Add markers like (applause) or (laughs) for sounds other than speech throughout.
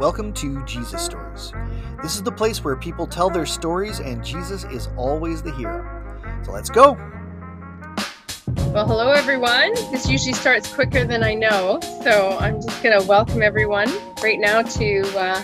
Welcome to Jesus Stories. This is the place where people tell their stories and Jesus is always the hero. So let's go. Well, hello everyone. This usually starts quicker than I know, so I'm just going to welcome everyone right now to, uh,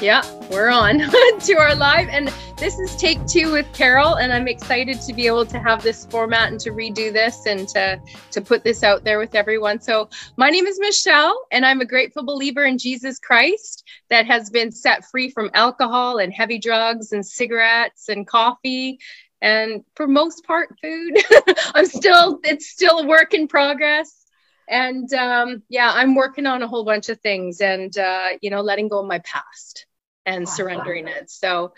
yeah, we're on (laughs) to our live. And this is take two with Carol, and I'm excited to be able to have this format and to redo this and to, to put this out there with everyone. So, my name is Michelle, and I'm a grateful believer in Jesus Christ that has been set free from alcohol and heavy drugs and cigarettes and coffee and for most part food. (laughs) I'm still it's still a work in progress. And um, yeah i'm working on a whole bunch of things and uh, you know letting go of my past and surrendering it. So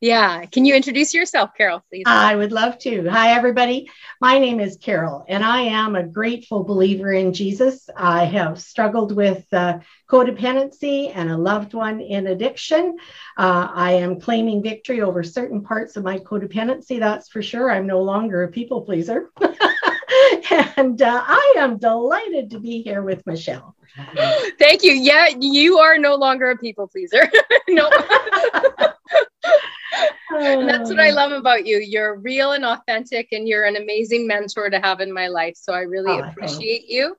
yeah. Can you introduce yourself carol please? I would love to. Hi everybody. My name is carol and i am a grateful believer in jesus. I have struggled with uh, codependency and a loved one in addiction. Uh, i am claiming victory over certain parts of my codependency that's for sure. I'm no longer a people pleaser. (laughs) And uh, i am delighted to be here with michelle. Thank you. Yeah you are no longer a people pleaser. (laughs) No (laughs) and that's what I love about you. You're real and authentic, and you're an amazing mentor to have in my life. So I really oh, appreciate thanks. you.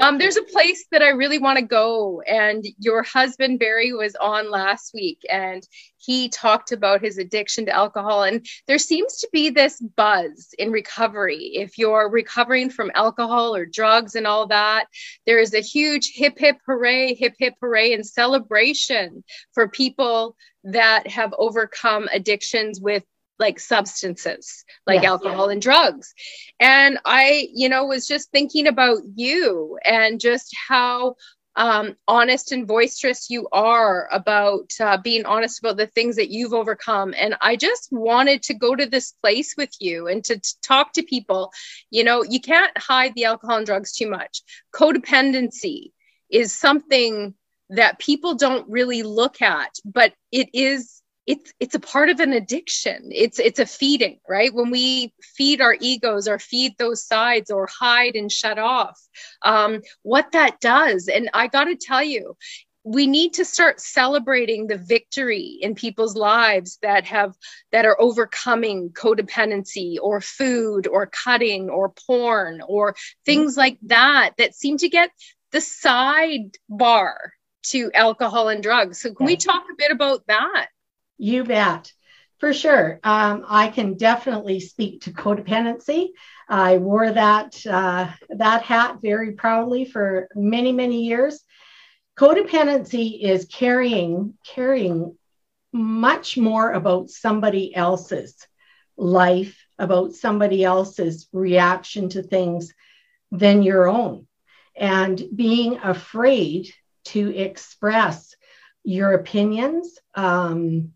Um, there's a place that I really want to go, and your husband Barry was on last week, and he talked about his addiction to alcohol. And there seems to be this buzz in recovery. If you're recovering from alcohol or drugs and all that, there is a huge hip hip hooray, hip hip hooray, and celebration for people that have overcome addictions with like substances like yes, alcohol and drugs and i you know was just thinking about you and just how um, honest and boisterous you are about uh, being honest about the things that you've overcome. And I just wanted to go to this place with you and to, to talk to people. You know, you can't hide the alcohol and drugs too much. Codependency is something that people don't really look at, but it is it's it's a part of an addiction. It's it's a feeding right? When we feed our egos or feed those sides or hide and shut off um, what that does and i got to tell you we need to start celebrating the victory in people's lives that have that are overcoming codependency or food or cutting or porn or things like that that seem to get the sidebar to alcohol and drugs. So, can we talk a bit about that? You bet. For sure. Um, I can definitely speak to codependency. I wore that, uh, that hat very proudly for many, many years. Codependency is carrying, carrying much more about somebody else's life, about somebody else's reaction to things than your own. And being afraid to express your opinions, um,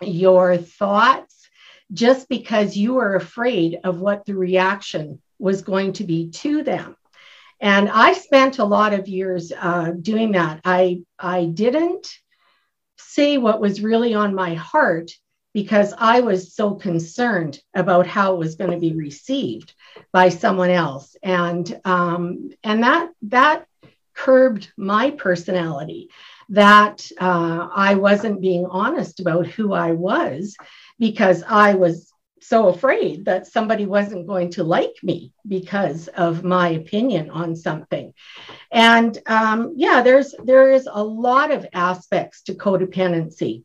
your thoughts, just because you were afraid of what the reaction was going to be to them. And I spent a lot of years uh, doing that. I, I didn't say what was really on my heart because I was so concerned about how it was going to be received by someone else. And, um, and that, that curbed my personality, that uh, I wasn't being honest about who I was because I was so afraid that somebody wasn't going to like me because of my opinion on something. And um, yeah there's there is a lot of aspects to codependency.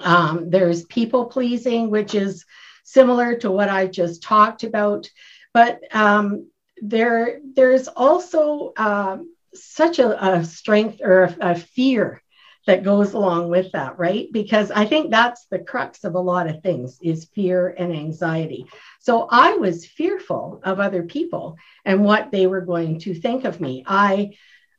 Um, there's people pleasing which is similar to what i just talked about but um, there there's also um, such a, a strength or a, a fear that goes along with that right? Because i think that's the crux of a lot of things is fear and anxiety. So i was fearful of other people and what they were going to think of me. I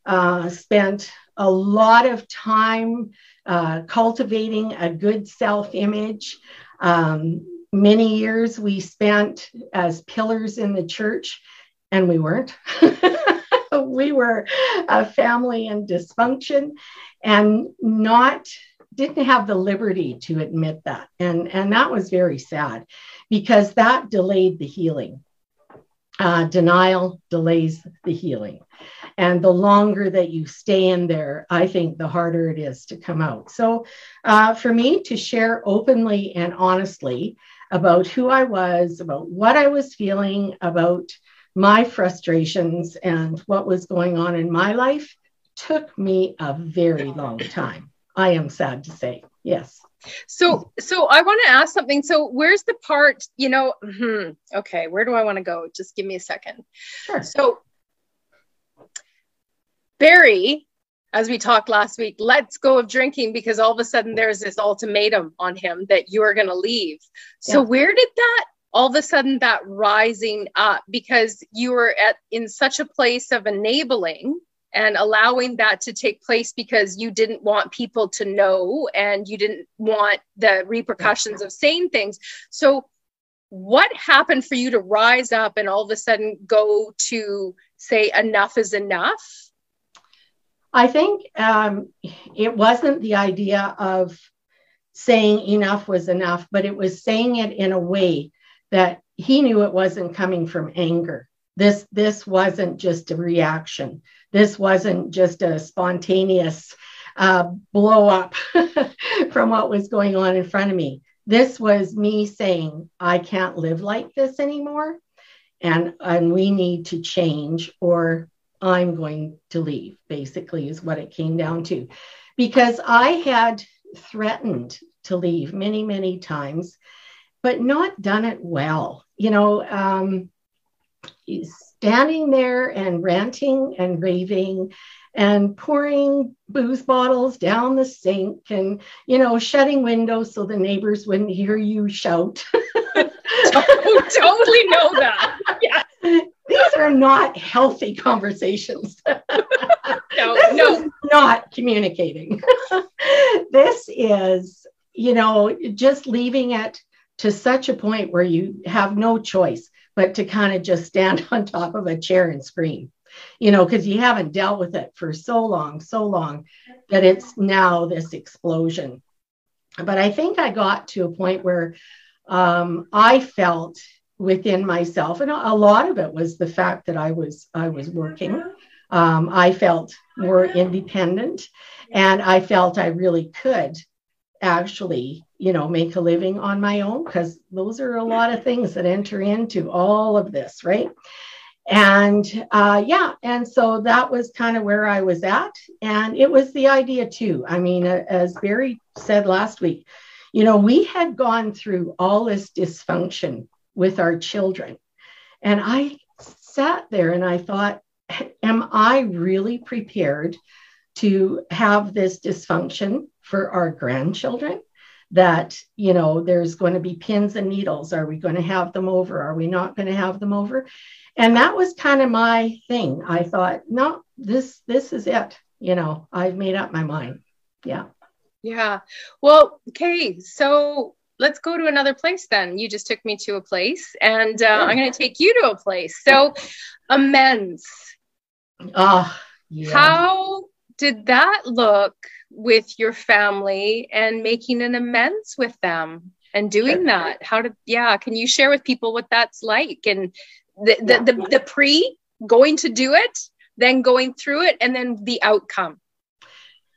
uh, spent a lot of time uh, cultivating a good self image um, many years we spent as pillars in the church and we weren't (laughs) we were a family in dysfunction and not didn't have the liberty to admit that and and that was very sad because that delayed the healing uh, denial delays the healing. And the longer that you stay in there, I think the harder it is to come out. So, uh, for me to share openly and honestly about who I was, about what I was feeling, about my frustrations and what was going on in my life took me a very long time. I am sad to say. Yes. So, so I want to ask something. So, where's the part, you know, hmm, okay, where do I want to go? Just give me a second. Sure. So, Barry, as we talked last week, lets go of drinking because all of a sudden there's this ultimatum on him that you're going to leave. So, yeah. where did that all of a sudden that rising up because you were at in such a place of enabling and allowing that to take place because you didn't want people to know and you didn't want the repercussions of saying things. So what happened for you to rise up and all of a sudden go to say enough is enough? I think um, it wasn't the idea of saying enough was enough, but it was saying it in a way that he knew it wasn't coming from anger. This this wasn't just a reaction. This wasn't just a spontaneous uh, blow up (laughs) from what was going on in front of me. This was me saying, I can't live like this anymore, and and we need to change, or I'm going to leave, basically, is what it came down to. Because I had threatened to leave many, many times, but not done it well. You know, um, standing there and ranting and raving and pouring booze bottles down the sink and, you know, shutting windows so the neighbors wouldn't hear you shout. (laughs) totally know that. Yeah these are not healthy conversations. (laughs) no, this no. is not communicating. (laughs) this is, you know, just leaving it to such a point where you have no choice but to kind of just stand (laughs) on top of a chair and scream, you know, because you haven't dealt with it for so long, so long that it's now this explosion. But I think I got to a point where um, I felt within myself and a lot of it was the fact that i was i was working um, i felt more independent and i felt i really could actually you know make a living on my own because those are a lot of things that enter into all of this right and uh, yeah and so that was kind of where i was at and it was the idea too i mean as barry said last week you know we had gone through all this dysfunction with our children. And I sat there and I thought, am I really prepared to have this dysfunction for our grandchildren? That, you know, there's going to be pins and needles. Are we going to have them over? Are we not going to have them over? And that was kind of my thing. I thought, no, this this is it. You know, I've made up my mind. Yeah. Yeah. Well, okay. So let's go to another place then. You just took me to a place, and uh, I'm going to take you to a place. So, amends. Oh, yeah. How did that look with your family and making an amends with them and doing that? How did, yeah, can you share with people what that's like and the, the, the, the pre going to do it, then going through it, and then the outcome?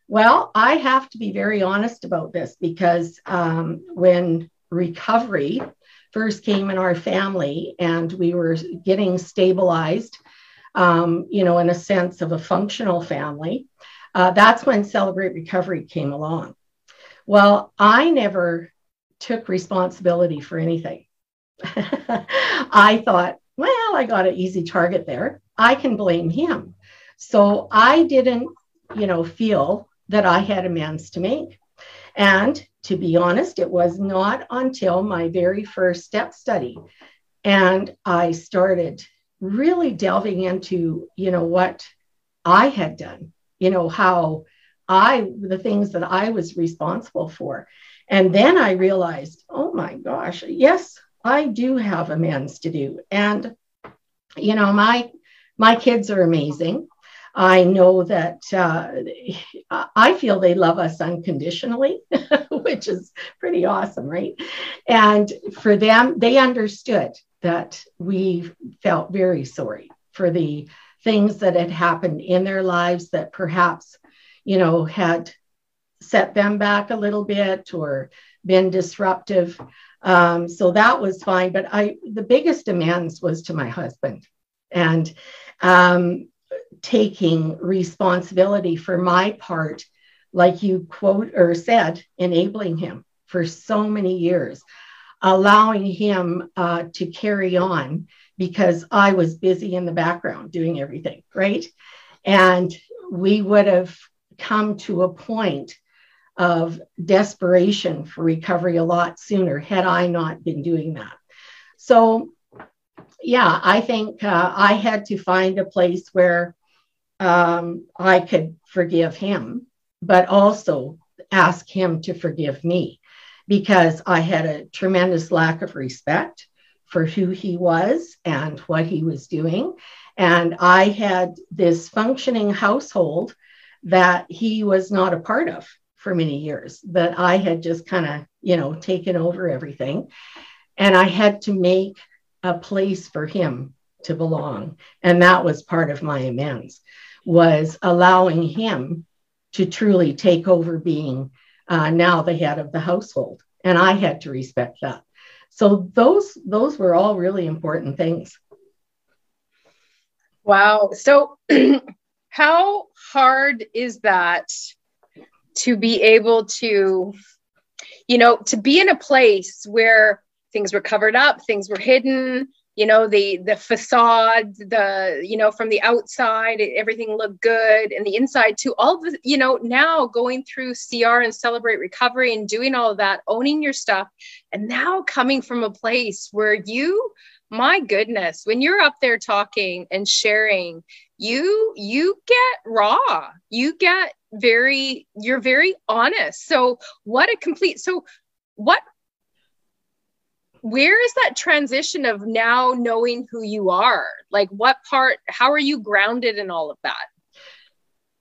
Well, I have to be very honest about this because um, when recovery first came in our family and we were getting stabilized, um, you know, in a sense of a functional family, uh, that's when Celebrate Recovery came along. Well, I never took responsibility for anything. (laughs) I thought, well, I got an easy target there. I can blame him. So I didn't, you know, feel that I had amends to make. And to be honest, it was not until my very first step study and I started really delving into, you know, what I had done, you know, how I, the things that I was responsible for. And then I realized, oh my gosh, yes, I do have amends to do. And, you know, my, my kids are amazing. I know that uh, I feel they love us unconditionally, (laughs) which is pretty awesome, right? And for them, they understood that we felt very sorry for the things that had happened in their lives that perhaps, you know, had set them back a little bit or been disruptive. Um, so that was fine. But I, the biggest demands was to my husband and um, taking responsibility for my part, like you quote or said, enabling him for so many years, allowing him uh, to carry on because I was busy in the background doing everything, right? And we would have come to a point of desperation for recovery a lot sooner had I not been doing that. So, yeah, I think uh, I had to find a place where um, I could forgive him, but also ask him to forgive me because I had a tremendous lack of respect for who he was and what he was doing. And I had this functioning household that he was not a part of for many years, that I had just kind of, you know, taken over everything. And I had to make a place for him to belong. And that was part of my amends, was allowing him to truly take over being uh, now the head of the household. And I had to respect that. So those those were all really important things. Wow. So (clears throat) how hard is that to be able to you know to be in a place where things were covered up things were hidden you know the the facade the you know from the outside everything looked good. And the inside too all the you know now going through cr and celebrate recovery and doing all of that owning your stuff and now coming from a place where you my goodness when you're up there talking and sharing you you get raw. You get very you're very honest. So what a complete so what where is that transition of now knowing who you are like what part how are you grounded in all of that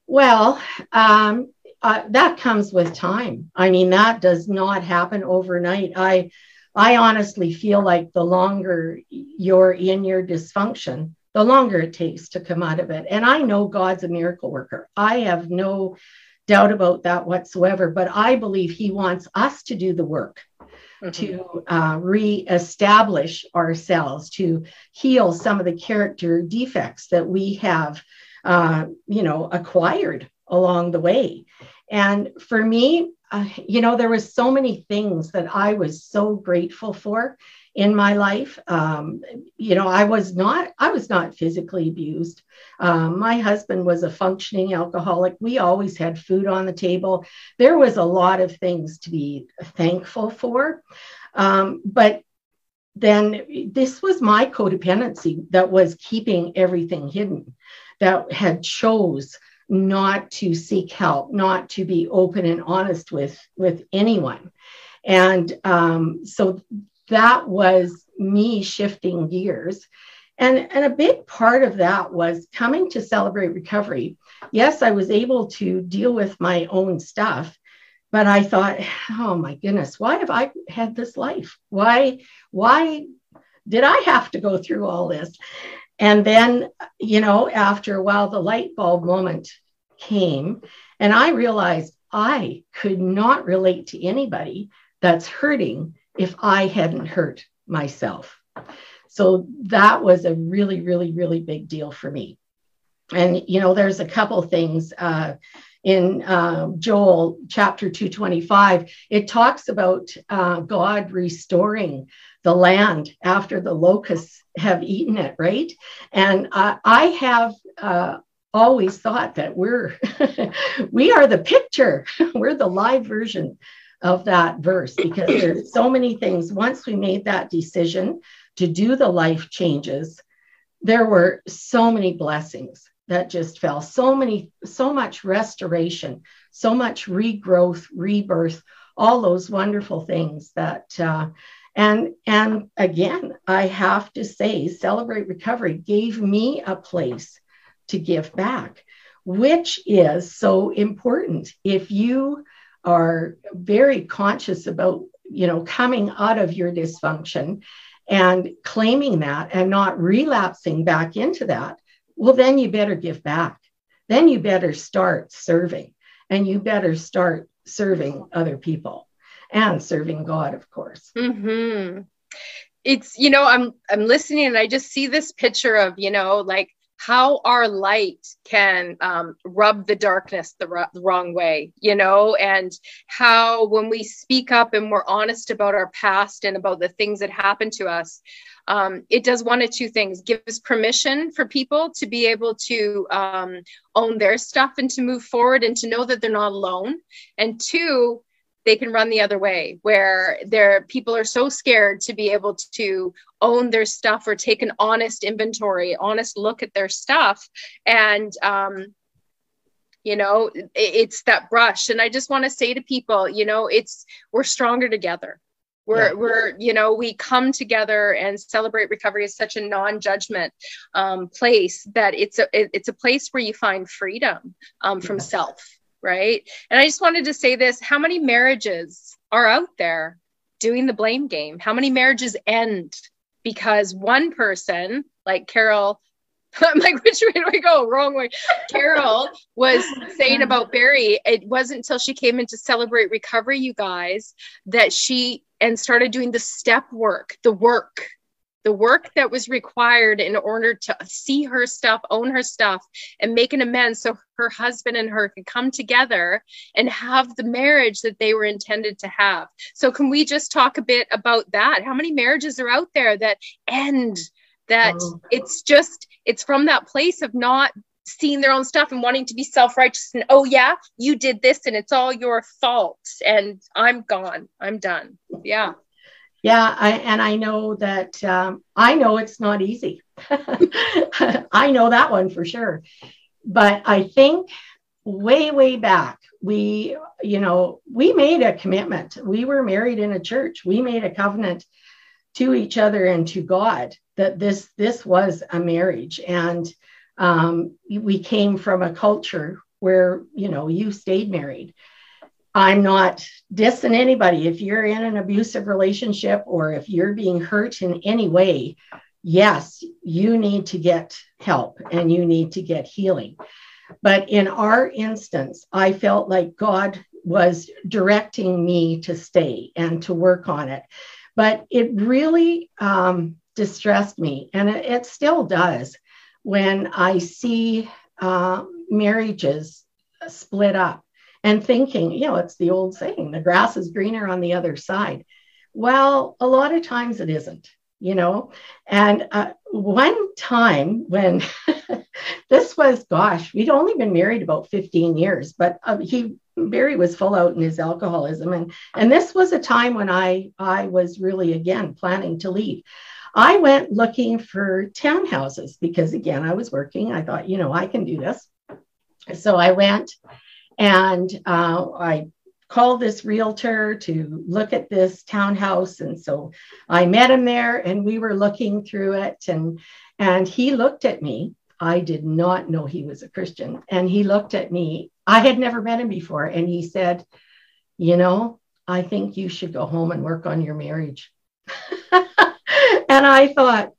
well um uh, that comes with time i mean that does not happen overnight i i honestly feel like the longer you're in your dysfunction the longer it takes to come out of it. And I know God's a miracle worker. I have no doubt about that whatsoever. But I believe He wants us to do the work. Mm-hmm. To uh, reestablish ourselves, to heal some of the character defects that we have, uh, you know, acquired along the way. And for me, uh, you know, there was so many things that I was so grateful for in my life. Um, you know, I was not I was not physically abused. Um, my husband was a functioning alcoholic. We always had food on the table. There was a lot of things to be thankful for, um, but then this was my codependency that was keeping everything hidden that had chose not to seek help not to be open and honest with with anyone and um, so that was me shifting gears. And, and a big part of that was coming to celebrate recovery. Yes, I was able to deal with my own stuff, but I thought, oh my goodness, why have I had this life? Why, why did I have to go through all this? And then, you know, after a while, the light bulb moment came, and I realized I could not relate to anybody that's hurting if I hadn't hurt myself. So that was a really, really, really big deal for me. And, you know, there's a couple things uh, in uh, Joel chapter 225. It talks about uh, God restoring the land after the locusts have eaten it, right? And I have uh, always thought that we're (laughs) we are the picture (laughs) we're the live version of that verse because there's so many things. Once we made that decision to do the life changes, there were so many blessings that just fell. So many, so much restoration, so much regrowth, rebirth, all those wonderful things that. Uh, and and again, I have to say, Celebrate Recovery gave me a place to give back, which is so important. If you are very conscious about you know coming out of your dysfunction and claiming that and not relapsing back into that, well, then you better give back. Then you better start serving and you better start serving other people and serving God, of course. Mm-hmm. It's, you know, I'm, I'm listening and I just see this picture of, you know, like how our light can um, rub the darkness the, r- the, wrong way, you know, and how when we speak up and we're honest about our past and about the things that happened to us, um, it does one of two things gives permission for people to be able to um, own their stuff and to move forward and to know that they're not alone. And two, they can run the other way where their people are so scared to be able to own their stuff or take an honest inventory honest look at their stuff and um, you know it, it's that brush and i just want to say to people you know it's we're stronger together we're yeah. we're you know we come together and celebrate recovery as such a non-judgment um, place that it's a it, it's a place where you find freedom um, from yeah. self right? And I just wanted to say this how many marriages are out there doing the blame game? How many marriages end because one person, like Carol, (laughs) I'm like, which way do I go? Wrong way. Carol was saying about Barry, it wasn't until she came in to celebrate recovery, you guys, that she and started doing the step work, the work the work that was required in order to see her stuff, own her stuff, and make an amends so her husband and her could come together and have the marriage that they were intended to have. So, can we just talk a bit about that? How many marriages are out there that end? That oh. it's just, it's from that place of not seeing their own stuff and wanting to be self-righteous and oh yeah you did this and it's all your fault and i'm gone i'm done yeah yeah, I, and I know that um, I know it's not easy. (laughs) I know that one for sure. But I think way, way back, we, you know, we made a commitment. We were married in a church. We made a covenant to each other and to God that this this was a marriage, and um, we came from a culture where you know you stayed married I'm not dissing anybody. If you're in an abusive relationship or if you're being hurt in any way, yes, you need to get help and you need to get healing. But in our instance, I felt like God was directing me to stay and to work on it. But it really um, distressed me, and it, it, still does when I see uh, marriages split up and thinking, you know, it's the old saying, the grass is greener on the other side. Well, a lot of times it isn't, you know. And uh, one time when (laughs) this was, gosh, we'd only been married about 15 years, but uh, he Barry was full out in his alcoholism, and and this was a time when I I was really again planning to leave. I went looking for townhouses because again I was working. I thought, you know, I can do this. So I went and uh, I called this realtor to look at this townhouse. And so I met him there and we were looking through it. And, and he looked at me. I did not know he was a Christian. And he looked at me. I had never met him before. And he said, You know, I think you should go home and work on your marriage. (laughs) and I thought,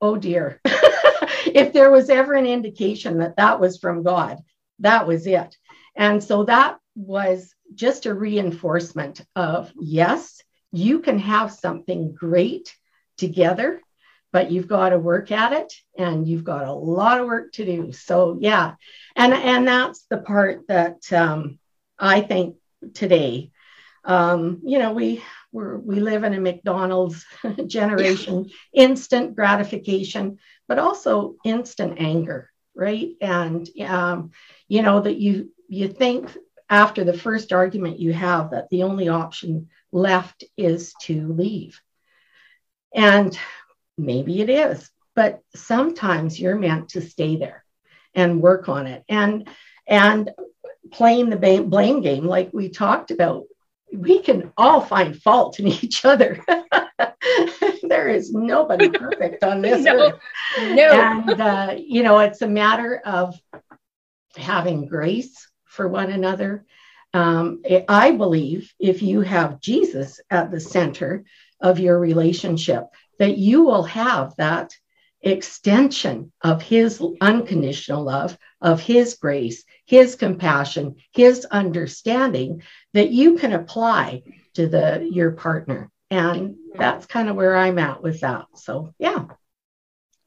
Oh dear. (laughs) if there was ever an indication that that was from God, that was it. And so that was just a reinforcement of yes, you can have something great together, but you've got to work at it and you've got a lot of work to do. So yeah, and and that's the part that um, I think today, um, you know, we we we live in a McDonald's (laughs) generation, instant gratification, but also instant anger, right? And um, you know that you you think after the first argument you have that the only option left is to leave. And maybe it is, but sometimes you're meant to stay there and work on it. And and playing the blame game like we talked about, we can all find fault in each other. (laughs) there is nobody perfect on this (laughs) no, earth. No. And uh, you know, it's a matter of having grace for one another. Um, I believe if you have Jesus at the center of your relationship, that you will have that extension of his unconditional love, of his grace, his compassion, his understanding that you can apply to the your partner. And that's kind of where I'm at with that. So, yeah.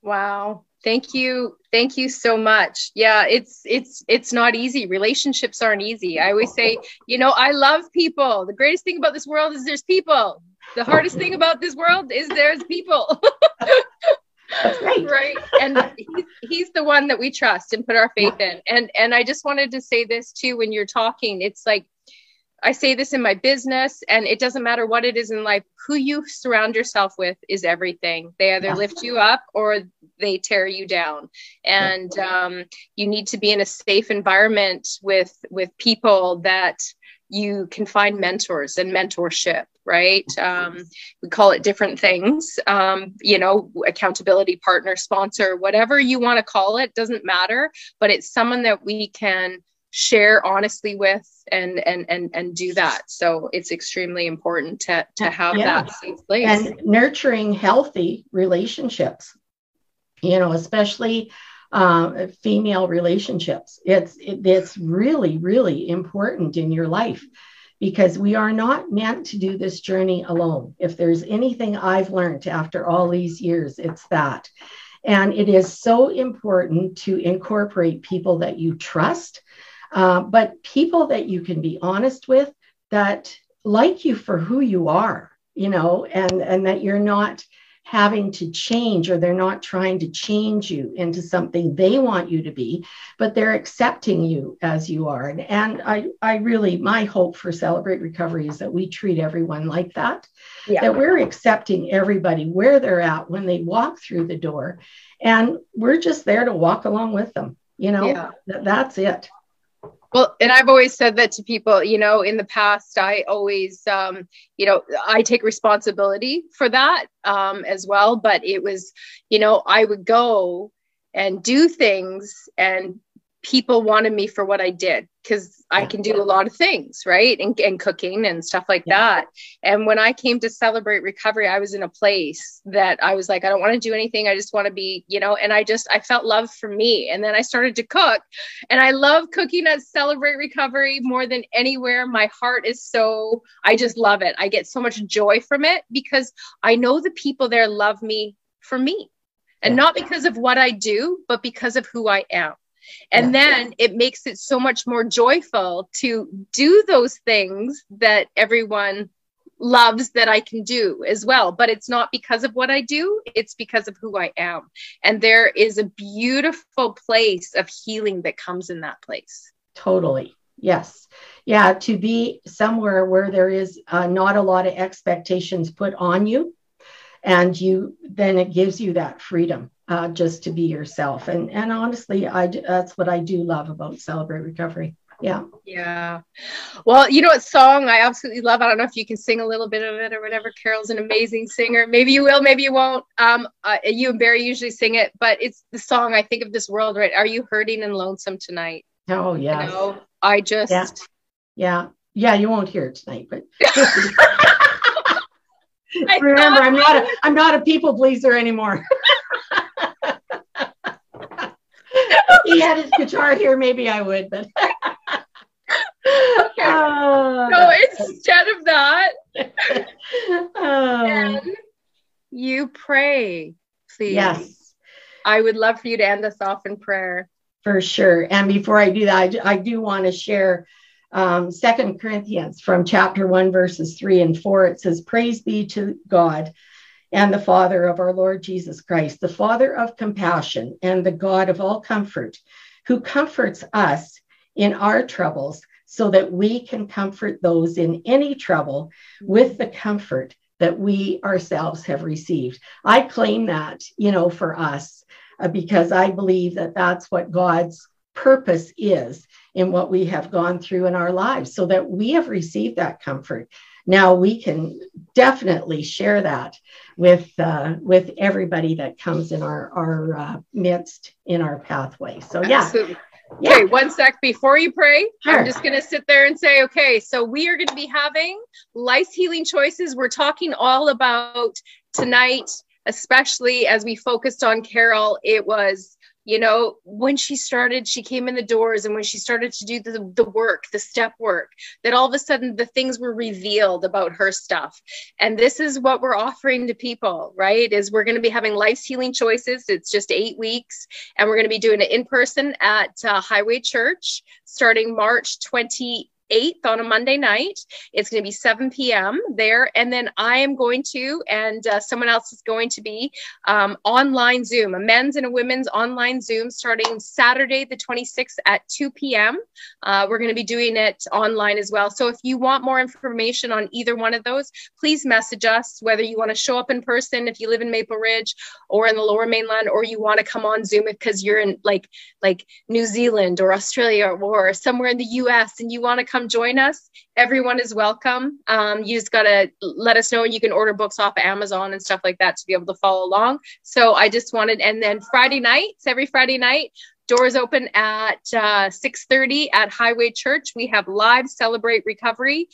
Wow. Thank you. Thank you so much. Yeah, it's it's it's not easy. Relationships aren't easy. I always say, you know, I love people. The greatest thing about this world is there's people. The hardest thing about this world is there's people. (laughs) right. (laughs) right. And he's, he's the one that we trust and put our faith yeah. in. And and I just wanted to say this too when you're talking. It's like I say this in my business, and it doesn't matter what it is in life, who you surround yourself with is everything. They either yeah. lift you up or they tear you down. And um, you need to be in a safe environment with with people that you can find mentors and mentorship right? Um, we call it different things. Um, you know accountability partner sponsor whatever you want to call it doesn't matter but it's someone that we can share honestly with and and and and do that. So it's extremely important to to have yeah. that safe place. And nurturing healthy relationships you know especially uh, female relationships. It's it, it's really really important in your life because we are not meant to do this journey alone. If there's anything i've learned after all these years it's that. And it is so important to incorporate people that you trust uh, but people that you can be honest with that like you for who you are, you know, and, and that you're not having to change or they're not trying to change you into something they want you to be but they're accepting you as you are and, and i i really my hope for celebrate recovery is that we treat everyone like that yeah. that we're accepting everybody where they're at when they walk through the door and we're just there to walk along with them you know yeah. that's it well, and I've always said that to people, you know, in the past, I always, um, you know, I take responsibility for that um, as well. But it was, you know, I would go and do things and people wanted me for what I did because I can do a lot of things, right? And, and cooking and stuff like yeah. that. And when I came to celebrate recovery, I was in a place that I was like, I don't want to do anything. I just want to be, you know, and I just, I felt love for me. And then I started to cook and I love cooking at Celebrate Recovery more than anywhere. My heart is so, I just love it. I get so much joy from it because I know the people there love me for me. And yeah. not because of what I do, but because of who I am. And yeah. then it makes it so much more joyful to do those things that everyone loves that I can do as well. But it's not because of what I do, it's because of who I am. And there is a beautiful place of healing that comes in that place. Totally. Yes. Yeah. To be somewhere where there is uh, not a lot of expectations put on you, and you then it gives you that freedom uh, just to be yourself. And and honestly, I that's what I do love about Celebrate Recovery. Yeah. Yeah. Well, you know what song I absolutely love? I don't know if you can sing a little bit of it or whatever. Carol's an amazing singer. Maybe you will, maybe you won't. Um, uh, you and Barry usually sing it, but it's the song I think of this world, right? Are you hurting and lonesome tonight? Oh, yeah. You know, I just. Yeah. yeah. Yeah. You won't hear it tonight, but. (laughs) (laughs) Remember, I'm not a I'm not a people pleaser anymore. (laughs) he had his guitar here, maybe I would, but (laughs) okay. Uh, so instead of that, oh. you pray, please. Yes. I would love for you to end us off in prayer. For sure. And before I do that, I, I do want to share um, Second Corinthians from chapter 1, verses 3 and 4. It says, Praise be to God and the Father of our Lord Jesus Christ, the Father of compassion and the God of all comfort, who comforts us in our troubles so that we can comfort those in any trouble with the comfort that we ourselves have received. I claim that, you know, for us, uh, because I believe that that's what God's purpose is in what we have gone through in our lives so that we have received that comfort now we can definitely share that with uh, with everybody that comes in our our uh, midst in our pathway. So yeah. Absolutely. Yeah. Okay, one sec before you pray. Sure. I'm just going to sit there and say, okay, so we are going to be having life's healing choices. We're talking all about tonight especially as we focused on Carol, it was you know when she started she came in the doors and when she started to do the, the work the step work that all of a sudden the things were revealed about her stuff. And this is what we're offering to people right is we're going to be having life's healing choices. It's just eight weeks. And we're going to be doing it in person at uh, highway church starting march 20 8th on a Monday night. It's going to be 7 p.m. there. And then I am going to, and uh, someone else is going to be um, online Zoom, a men's and a women's online Zoom starting Saturday, the 26th at 2 p.m. Uh, we're going to be doing it online as well. So if you want more information on either one of those, please message us, whether you want to show up in person if you live in Maple Ridge or in the lower mainland, or you want to come on Zoom because you're in like, like New Zealand or Australia or somewhere in the US and you want to come come join us. Everyone is welcome. Um, you just got to let us know. You can order books off of Amazon and stuff like that to be able to follow along. So I just wanted, and then Friday nights, every Friday night, doors open at uh, 6.30 at highway church we have live celebrate recovery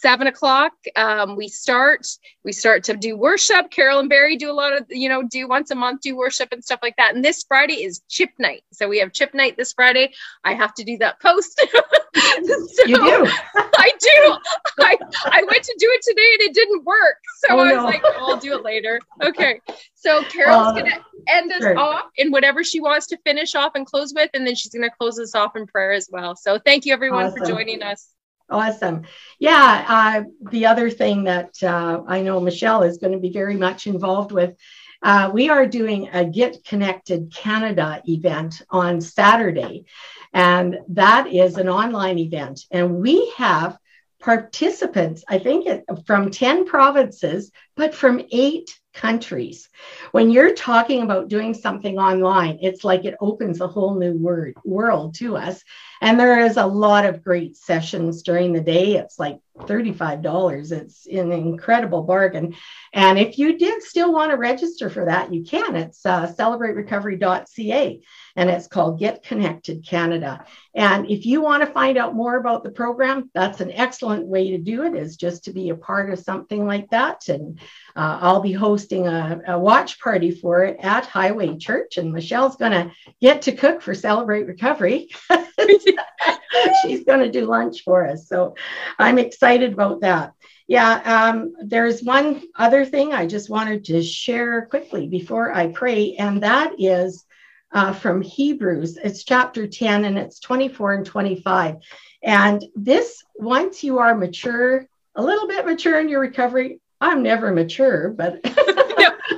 seven o'clock. Um, we start we start to do worship. Carol and barry do a lot of you know do once a month do worship and stuff like that. And this friday is chip night. So we have chip night this friday. I have to do that post. (laughs) So you do. (laughs) I do. I, I went to do it today and it didn't work. So oh, i was no. like oh, i'll do it later. Okay. So carol's uh, gonna end us sure. off in whatever she wants to finish off and close with and then she's gonna close us off in prayer as well. So thank you everyone awesome. for joining us Awesome. Yeah. Uh, the other thing that uh, I know Michelle is going to be very much involved with, uh, we are doing a Get Connected Canada event on Saturday. And that is an online event. And we have participants, I think it, from 10 provinces, but from eight countries. When you're talking about doing something online, it's like it opens a whole new word, world to us. And there is a lot of great sessions during the day. It's like $35. It's an incredible bargain. And if you did still want to register for that, you can. It's uh, celebraterecovery.ca and it's called Get Connected Canada. And if you want to find out more about the program, that's an excellent way to do it, is just to be a part of something like that. And uh, I'll be hosting a, a, watch party for it at Highway Church, and Michelle's going to get to cook for Celebrate Recovery. (laughs) (laughs) (laughs) She's going to do lunch for us. So I'm excited about that. Yeah, um, there's one other thing I just wanted to share quickly before I pray, and that is uh, from Hebrews. It's chapter 10 and it's 24 and 25. And this, once you are mature, a little bit mature in your recovery, I'm never mature, but (laughs)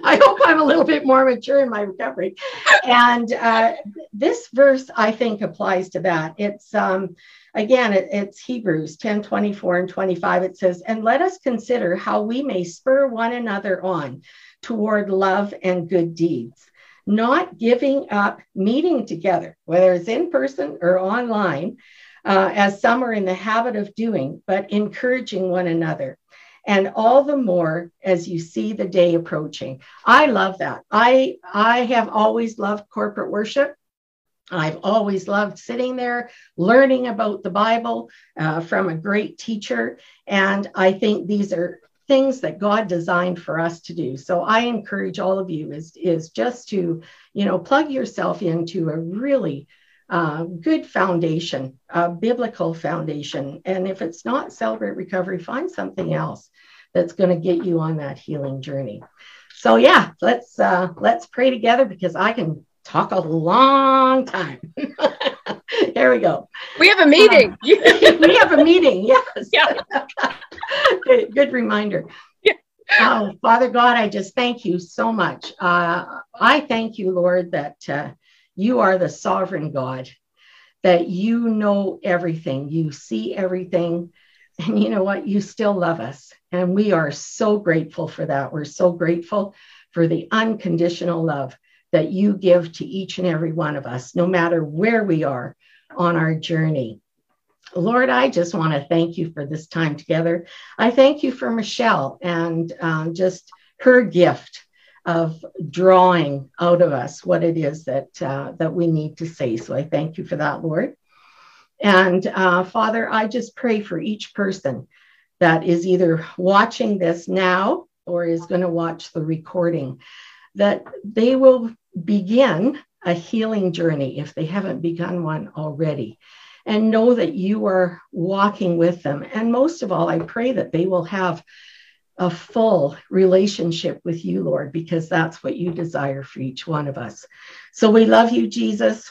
I hope I'm a little bit more mature in my recovery. And uh, this verse, I think, applies to that. It's, um, again, it, it's Hebrews 10 24 and 25. It says, And let us consider how we may spur one another on toward love and good deeds, not giving up meeting together, whether it's in person or online, uh, as some are in the habit of doing, but encouraging one another and all the more as you see the day approaching. I love that. I I have always loved corporate worship. I've always loved sitting there learning about the Bible uh, from a great teacher, and I think these are things that God designed for us to do. So I encourage all of you is is just to you know plug yourself into a really uh, good foundation, a biblical foundation. And if it's not Celebrate Recovery, find something else that's going to get you on that healing journey. So yeah, let's uh, let's pray together because I can talk a long time. (laughs) Here we go. We have a meeting. Uh, (laughs) we have a meeting. Yes. Yeah. (laughs) good, good reminder. Yeah. Oh, Father God, I just thank you so much. Uh, I thank you, Lord, that uh, you are the sovereign God, that you know everything, you see everything, and you know what? You still love us. And we are so grateful for that. We're so grateful for the unconditional love that you give to each and every one of us, no matter where we are on our journey. Lord, I just want to thank you for this time together. I thank you for Michelle and um, just her gift of drawing out of us what it is that uh, that we need to say. So I thank you for that, Lord. And uh, Father, I just pray for each person that is either watching this now or is going to watch the recording, that they will begin a healing journey if they haven't begun one already. And know that you are walking with them. And most of all, I pray that they will have a full relationship with you, Lord, because that's what you desire for each one of us. So we love you, Jesus.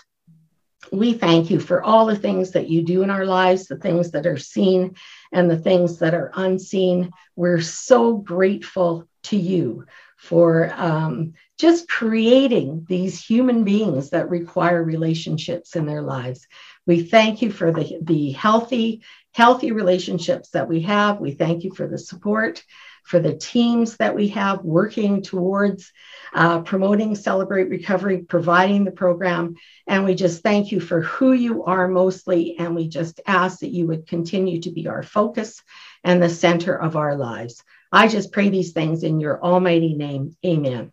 We thank you for all the things that you do in our lives, the things that are seen and the things that are unseen. We're so grateful to you for um, just creating these human beings that require relationships in their lives. We thank you for the, the healthy, healthy relationships that we have. We thank you for the support for the teams that we have working towards uh, promoting Celebrate Recovery, providing the program. And we just thank you for who you are mostly. And we just ask that you would continue to be our focus and the center of our lives. I just pray these things in your almighty name. Amen.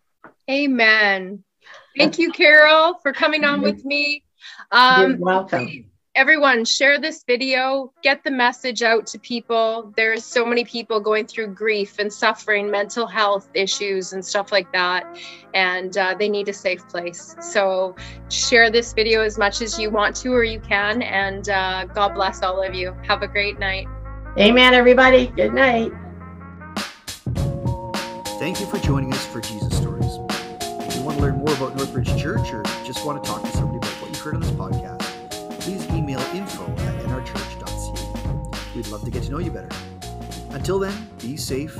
Amen. Thank you, Carol, for coming on with me. Um, You're welcome. Please everyone share this video. Get the message out to people. There's so many people going through grief and suffering mental health issues and stuff like that. And uh, they need a safe place. So share this video as much as you want to or you can. And uh, god bless all of you. Have a great night. Amen everybody. Good night. Thank you for joining us for jesus stories. If you want to learn more about northbridge church or just want to talk to somebody about what you've heard on this podcast We'd love to get to know you better. Until then, be safe